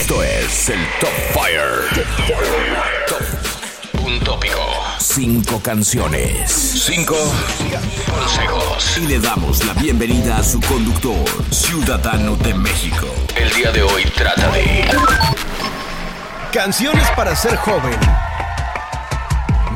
Esto es el Top Fire. Top. Un tópico. Cinco canciones. Cinco consejos. Y le damos la bienvenida a su conductor, ciudadano de México. El día de hoy trata de... Canciones para ser joven.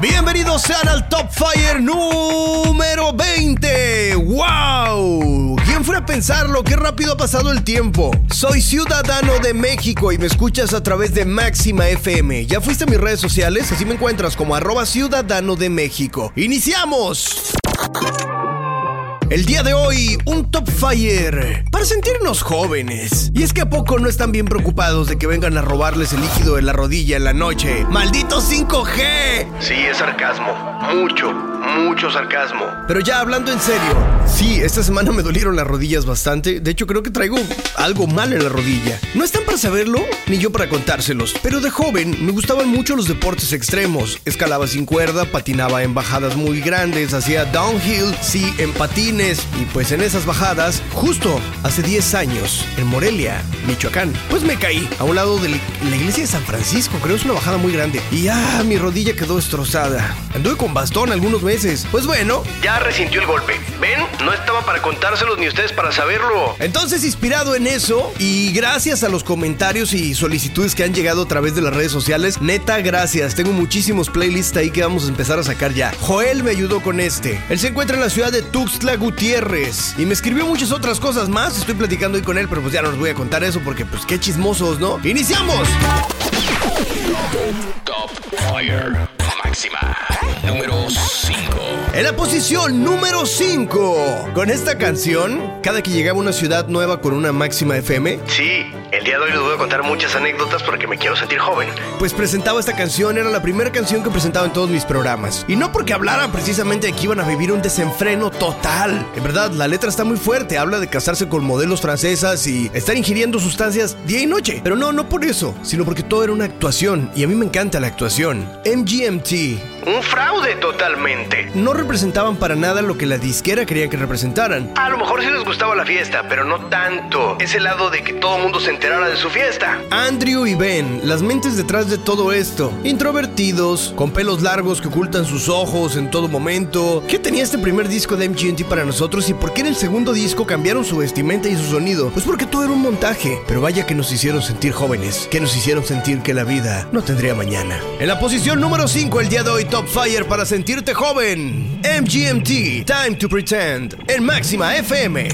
Bienvenidos sean al Top Fire número 20. ¡Wow! ¿Quién fuera a pensarlo? ¡Qué rápido ha pasado el tiempo! Soy ciudadano de México y me escuchas a través de Máxima FM. ¿Ya fuiste a mis redes sociales? Así me encuentras como arroba ciudadano de México. ¡Iniciamos! El día de hoy, un top fire para sentirnos jóvenes. Y es que a poco no están bien preocupados de que vengan a robarles el líquido de la rodilla en la noche. ¡Maldito 5G! Sí, es sarcasmo. Mucho, mucho sarcasmo. Pero ya hablando en serio, sí, esta semana me dolieron las rodillas bastante. De hecho, creo que traigo algo mal en la rodilla. No están para saberlo, ni yo para contárselos. Pero de joven me gustaban mucho los deportes extremos. Escalaba sin cuerda, patinaba en bajadas muy grandes, hacía downhill, sí, en patines. Y pues en esas bajadas, justo hace 10 años, en Morelia, Michoacán, pues me caí a un lado de la iglesia de San Francisco. Creo que es una bajada muy grande. Y ah, mi rodilla quedó destrozada. Anduve con bastón algunos meses. Pues bueno, ya resintió el golpe. ¿Ven? No estaba para contárselos ni ustedes para saberlo. Entonces, inspirado en eso y gracias a los comentarios y solicitudes que han llegado a través de las redes sociales, neta, gracias. Tengo muchísimos playlists ahí que vamos a empezar a sacar ya. Joel me ayudó con este. Él se encuentra en la ciudad de Tuxtla Gutiérrez y me escribió muchas otras cosas más. Estoy platicando hoy con él, pero pues ya no les voy a contar eso porque pues qué chismosos, ¿no? ¡Iniciamos! Top Fire. Máxima. Número 5. En la posición número 5. Con esta canción, cada que llegaba a una ciudad nueva con una máxima FM. Sí, el día de hoy les voy a contar muchas anécdotas porque me quiero sentir joven. Pues presentaba esta canción, era la primera canción que presentaba en todos mis programas. Y no porque hablara precisamente de que iban a vivir un desenfreno total. En verdad, la letra está muy fuerte, habla de casarse con modelos francesas y estar ingiriendo sustancias día y noche. Pero no, no por eso, sino porque todo era una actuación y a mí me encanta la actuación. MGMT. Un fraude totalmente. No representaban para nada lo que la disquera quería que representaran. A lo mejor sí les gustaba la fiesta, pero no tanto. Ese lado de que todo el mundo se enterara de su fiesta. Andrew y Ben, las mentes detrás de todo esto. Introvertidos, con pelos largos que ocultan sus ojos en todo momento. ¿Qué tenía este primer disco de MGMT para nosotros y por qué en el segundo disco cambiaron su vestimenta y su sonido? Pues porque todo era un montaje. Pero vaya que nos hicieron sentir jóvenes, que nos hicieron sentir que la vida no tendría mañana. En la posición número 5 el día de hoy, Top Fire para sentirte joven. MGMT, Time to Pretend, en Máxima FM.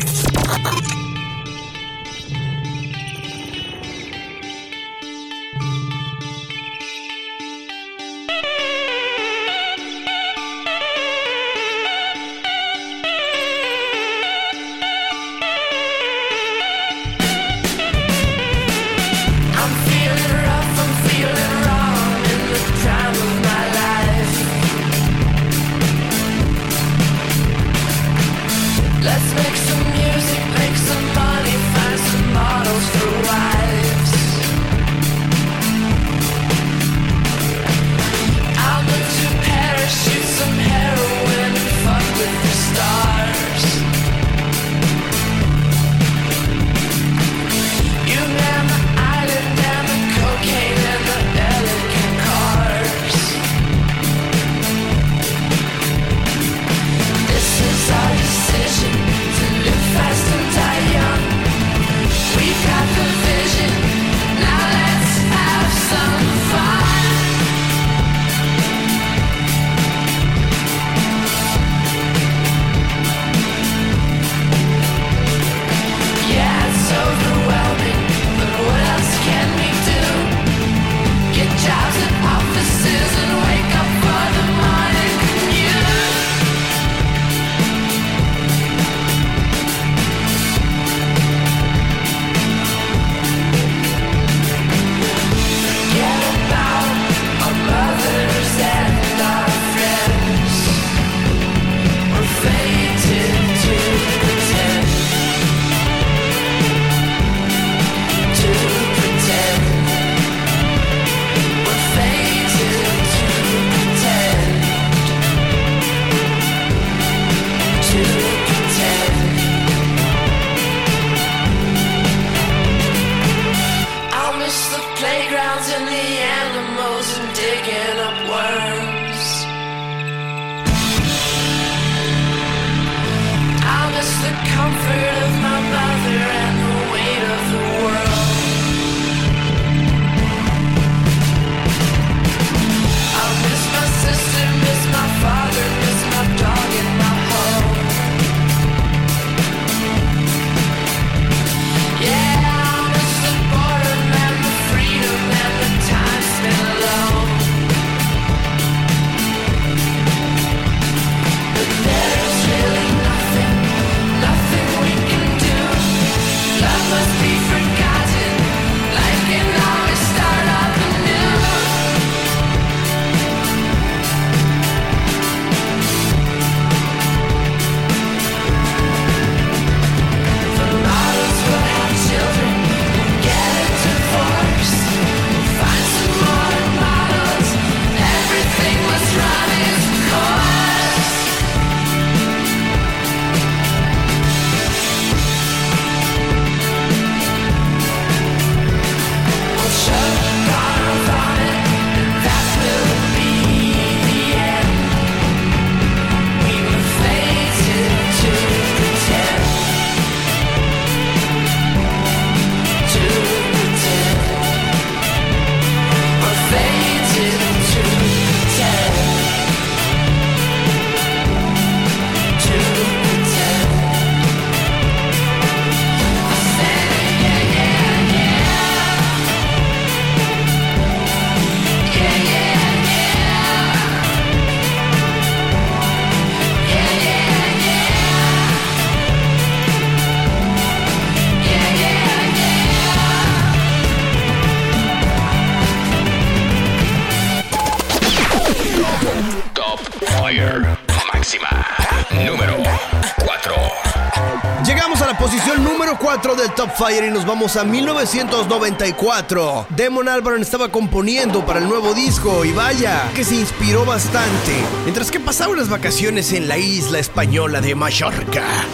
Y nos vamos a 1994. Damon Albarn estaba componiendo para el nuevo disco y vaya, que se inspiró bastante. Mientras que pasaba las vacaciones en la isla española de Mallorca.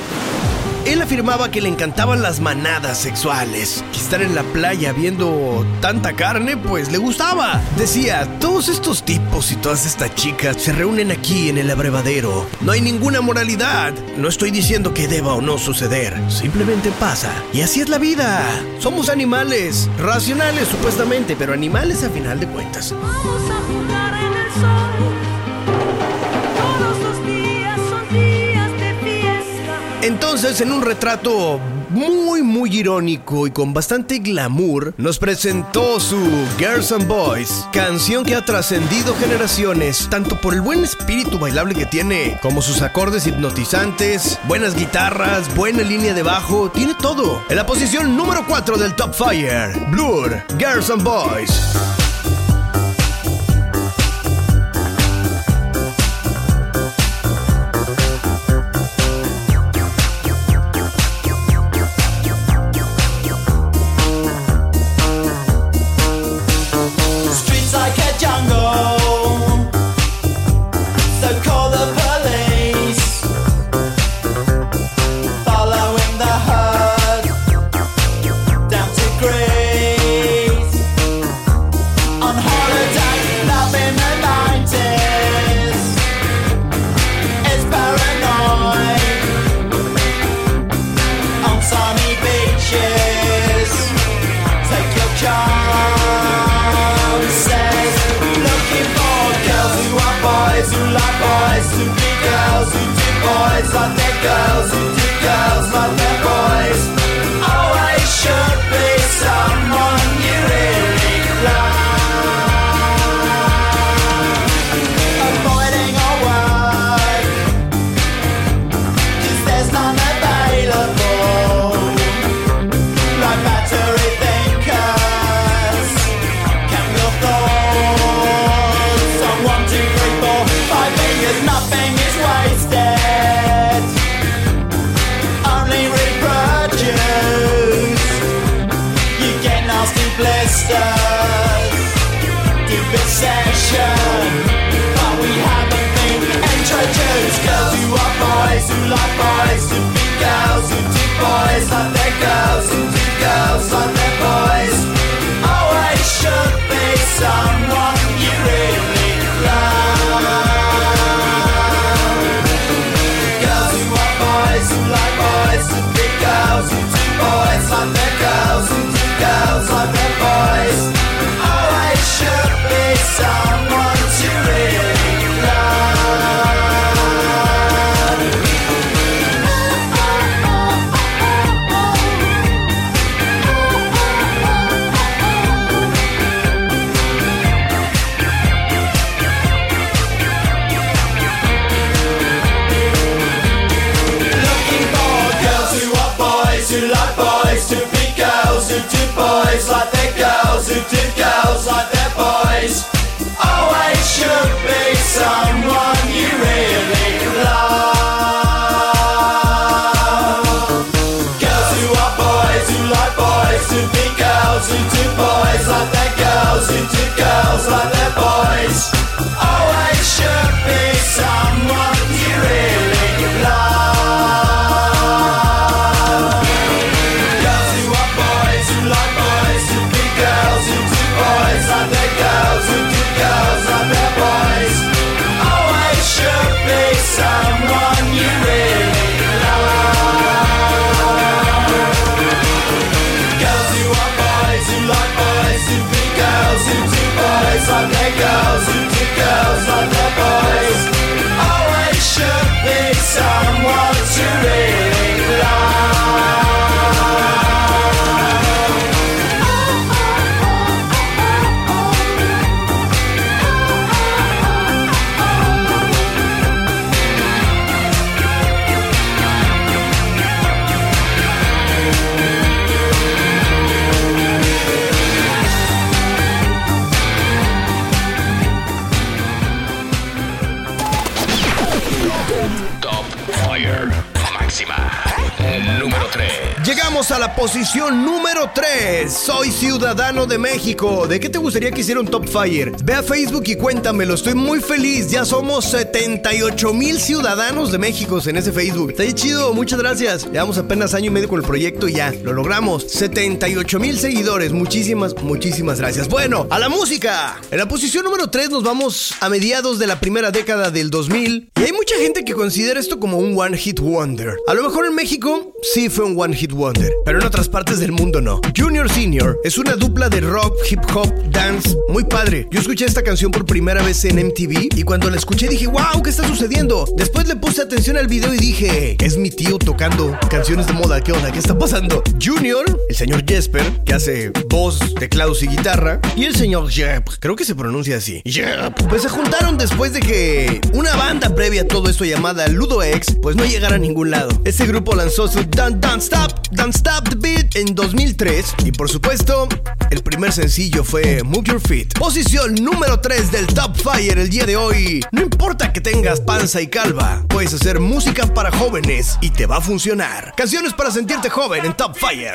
Él afirmaba que le encantaban las manadas sexuales. Que estar en la playa viendo tanta carne, pues le gustaba. Decía, todos estos tipos y todas estas chicas se reúnen aquí en el abrevadero. No hay ninguna moralidad. No estoy diciendo que deba o no suceder. Simplemente pasa. Y así es la vida. Somos animales. Racionales supuestamente, pero animales a final de cuentas. Vamos a jugar en el sol. Entonces, en un retrato muy, muy irónico y con bastante glamour, nos presentó su Girls and Boys, canción que ha trascendido generaciones, tanto por el buen espíritu bailable que tiene, como sus acordes hipnotizantes, buenas guitarras, buena línea de bajo, tiene todo. En la posición número 4 del Top Fire, Blur, Girls and Boys. Boys like posición número 3. Soy ciudadano de México. ¿De qué te gustaría que hiciera un Top Fire? Ve a Facebook y cuéntamelo. Estoy muy feliz. Ya somos 78 mil ciudadanos de México en ese Facebook. Está chido. Muchas gracias. Llevamos apenas año y medio con el proyecto y ya lo logramos. 78 mil seguidores. Muchísimas, muchísimas gracias. Bueno, a la música. En la posición número 3 nos vamos a mediados de la primera década del 2000. Y hay mucha gente que considera esto como un One Hit Wonder. A lo mejor en México sí fue un One Hit Wonder, pero en otras partes del mundo no. Junior Senior es una dupla de rock, hip hop, dance, muy padre. Yo escuché esta canción por primera vez en MTV y cuando la escuché dije, wow, ¿qué está sucediendo? Después le puse atención al video y dije, es mi tío tocando canciones de moda, ¿qué onda? ¿Qué está pasando? Junior, el señor Jesper, que hace voz, teclados y guitarra, y el señor Jep, creo que se pronuncia así. Jep, pues se juntaron después de que una banda previa a todo esto llamada Ludo X, pues no llegara a ningún lado. Ese grupo lanzó su Don't, Don't Stop, Don't Stop Beat en 2003 y por supuesto, el primer sencillo fue Move Your Feet. Posición número 3 del Top Fire el día de hoy. No importa que tengas panza y calva, puedes hacer música para jóvenes y te va a funcionar. Canciones para sentirte joven en Top Fire.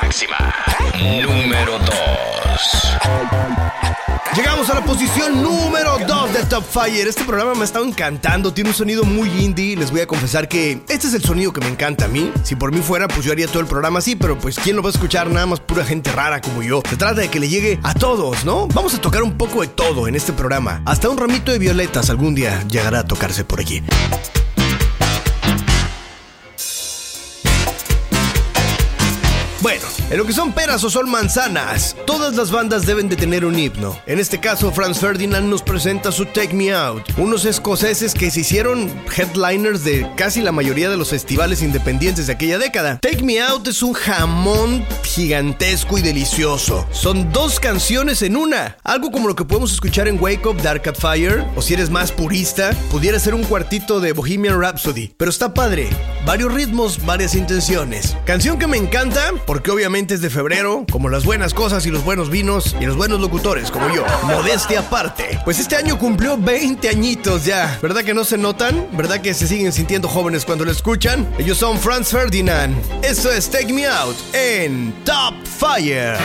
máxima número 2. Llegamos a la posición número 2 de Top Fire. Este programa me ha estado encantando, tiene un sonido muy indie. Les voy a confesar que este es el sonido que me encanta a mí. Si por mí fuera, pues yo haría todo el programa así, pero pues ¿quién lo va a escuchar? Nada más pura gente rara como yo. Se trata de que le llegue a todos, ¿no? Vamos a tocar un poco de todo en este programa. Hasta un ramito de violetas algún día llegará a tocarse por allí. Bueno, en lo que son peras o son manzanas, todas las bandas deben de tener un himno. En este caso, Franz Ferdinand nos presenta su Take Me Out, unos escoceses que se hicieron headliners de casi la mayoría de los festivales independientes de aquella década. Take Me Out es un jamón gigantesco y delicioso. Son dos canciones en una, algo como lo que podemos escuchar en Wake Up Dark at Fire, o si eres más purista, pudiera ser un cuartito de Bohemian Rhapsody. Pero está padre, varios ritmos, varias intenciones. Canción que me encanta porque obviamente es de febrero, como las buenas cosas y los buenos vinos y los buenos locutores como yo. Modestia aparte. Pues este año cumplió 20 añitos ya. ¿Verdad que no se notan? ¿Verdad que se siguen sintiendo jóvenes cuando lo escuchan? Ellos son Franz Ferdinand. Esto es Take Me Out en Top Fire.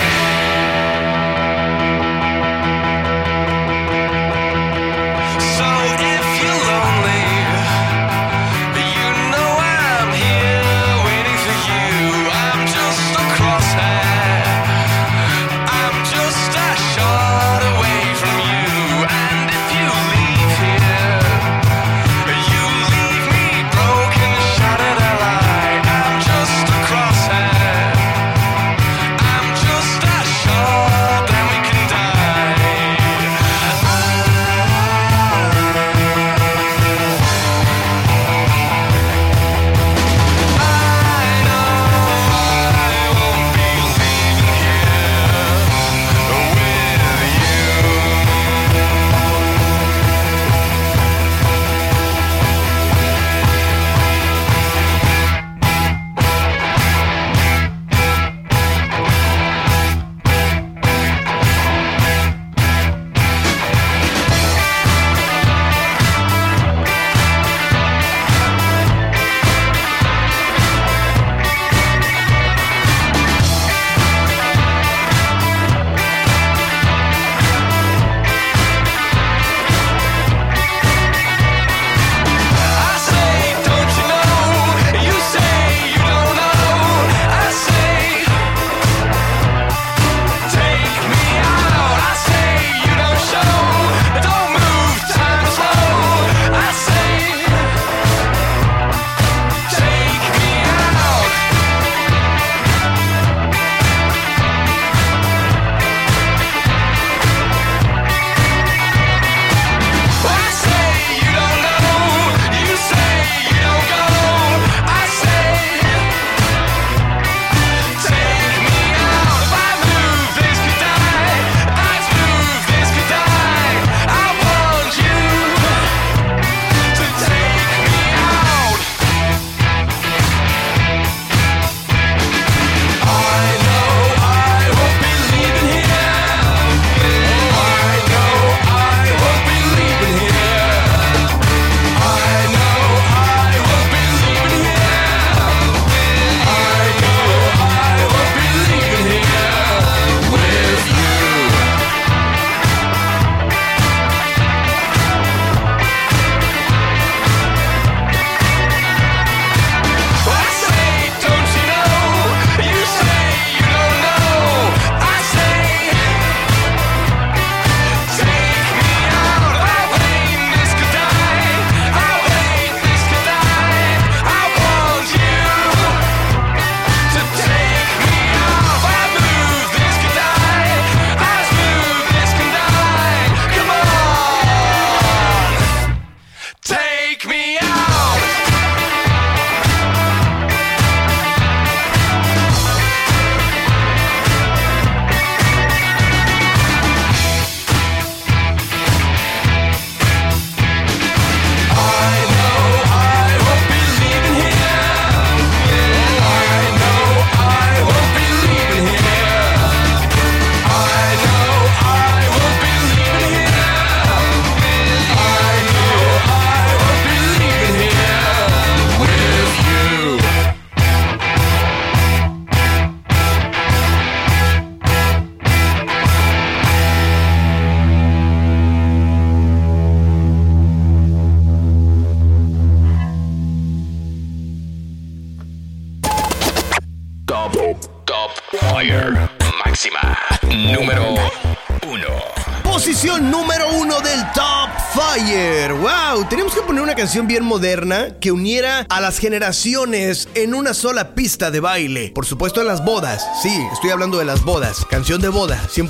canción bien moderna que uniera a las generaciones en una sola pista de baile. Por supuesto en las bodas. Sí, estoy hablando de las bodas. Canción de boda, 100%.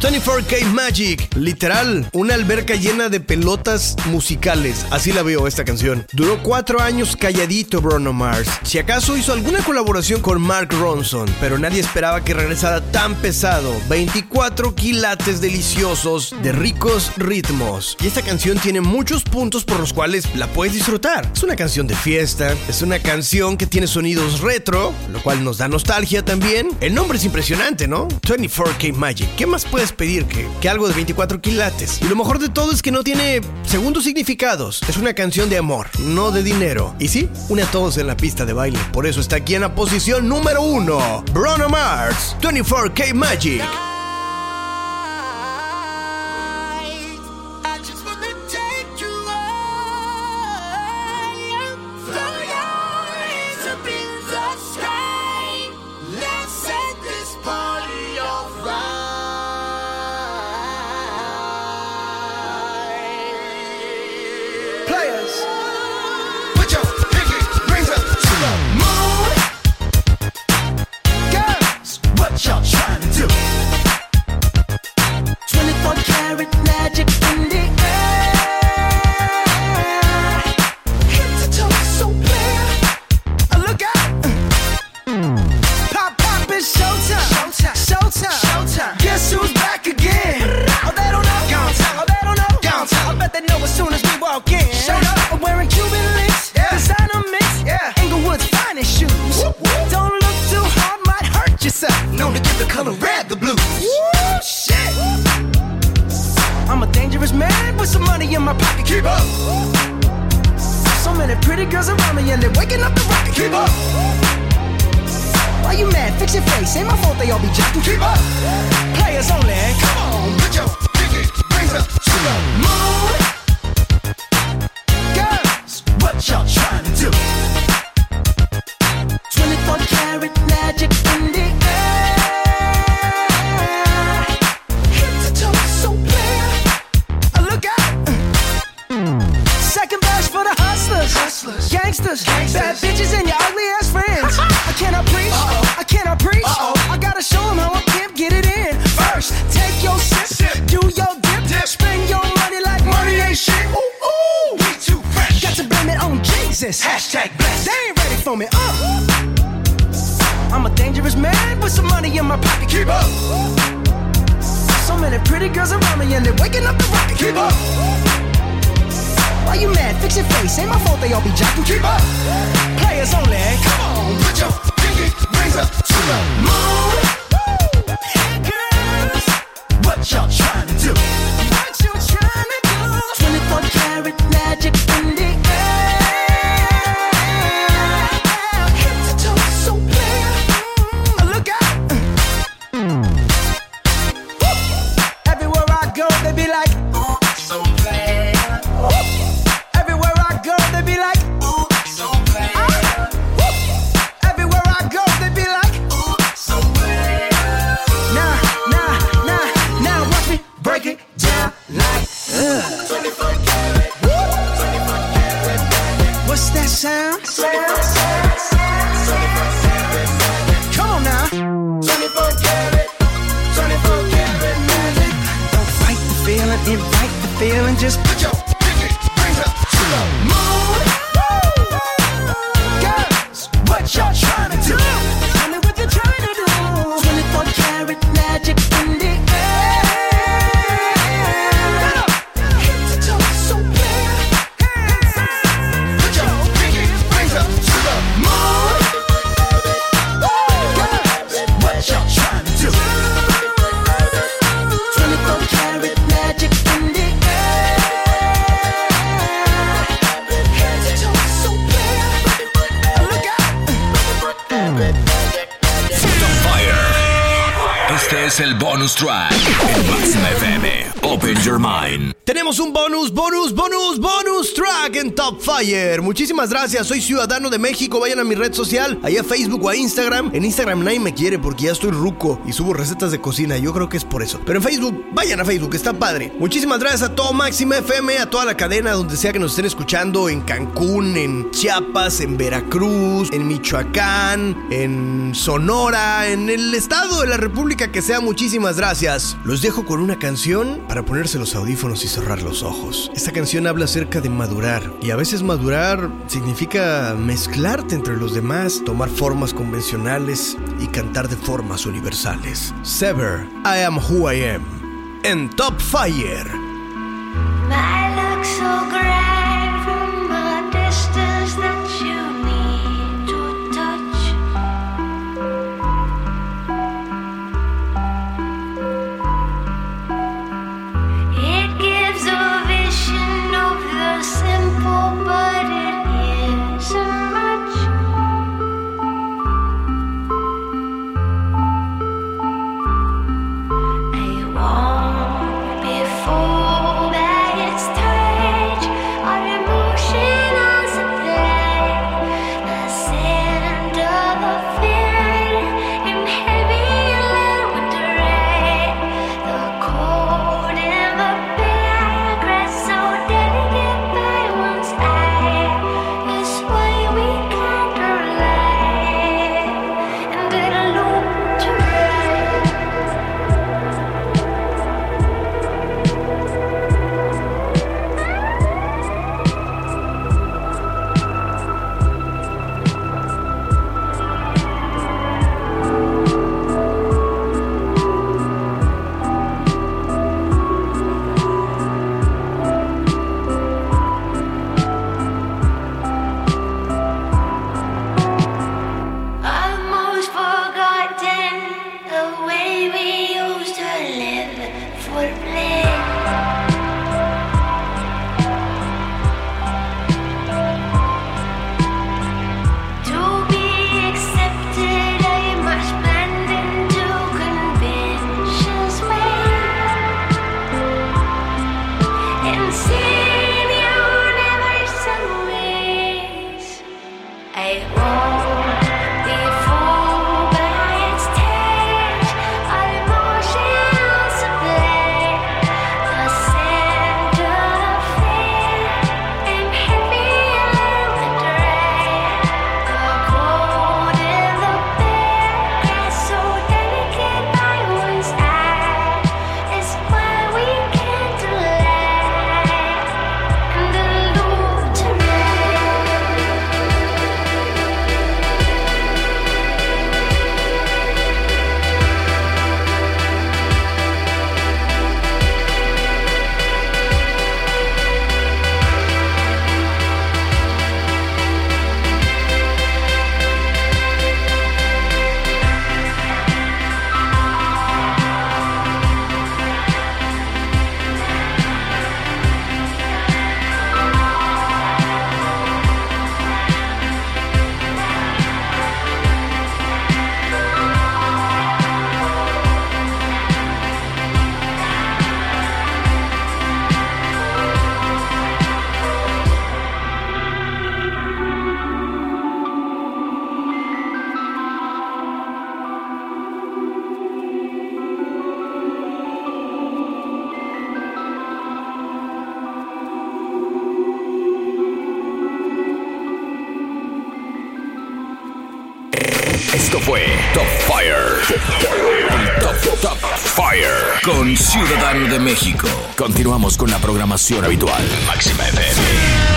24K Magic, literal, una alberca llena de pelotas musicales. Así la veo esta canción. Duró cuatro años calladito Bruno Mars. Si acaso hizo alguna colaboración con Mark Ronson, pero nadie esperaba que regresara tan pesado. 24 quilates deliciosos de ricos ritmos. Y esta canción tiene muchos puntos por los cuales la puedes disfrutar. Es una canción de fiesta, es una canción que tiene sonidos retro, lo cual nos da nostalgia también. El nombre es impresionante, ¿no? 24K Magic. ¿Qué más puedes pedir que, que algo de 24 quilates? Y lo mejor de todo es que no tiene segundos significados. Es una canción de amor, no de dinero. Y sí, une a todos en la pista de baile. Por eso está aquí en la posición número uno. Bruno Mars, 24K Magic. Picking up the rocket, keep up. Why you mad? Fix your face. Ain't my fault they all be jacking. Keep up. Players only. Come on, put your pinky rings up to the moon. Yeah. Este es el bonus track en Máxima FM. Open your mind. Tenemos un bonus, bonus, bonus, bonus track en Top Fire. Muchísimas gracias. Soy ciudadano de México. Vayan a mi red social, allá a Facebook o a Instagram. En Instagram nadie me quiere porque ya estoy ruco y subo recetas de cocina. Yo creo que es por eso. Pero en Facebook, vayan a Facebook, está padre. Muchísimas gracias a todo Máxima FM, a toda la cadena, donde sea que nos estén escuchando, en Cancún, en Chiapas, en Veracruz, en Michoacán, en Sonora, en el estado de la República que sea. Muchísimas gracias. Los dejo con una canción para ponerse los audífonos y cerrar los ojos. Esta canción habla acerca de madurar. Y a veces madurar significa mezclarte entre los demás, tomar formas convencionales y cantar de formas universales. Sever, I am who I am. En Top Fire. Fire. Top Top Fire con Ciudadano de México. Continuamos con la programación habitual. Máxima FM.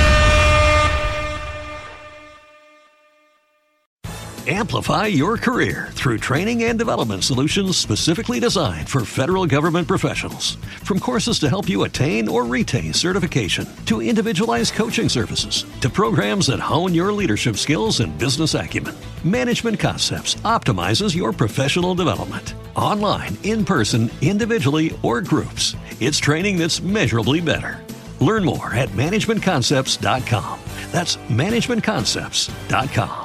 Amplify your career through training and development solutions specifically designed for federal government professionals. From courses to help you attain or retain certification, to individualized coaching services, to programs that hone your leadership skills and business acumen, Management Concepts optimizes your professional development. Online, in person, individually, or groups, it's training that's measurably better. Learn more at managementconcepts.com. That's managementconcepts.com.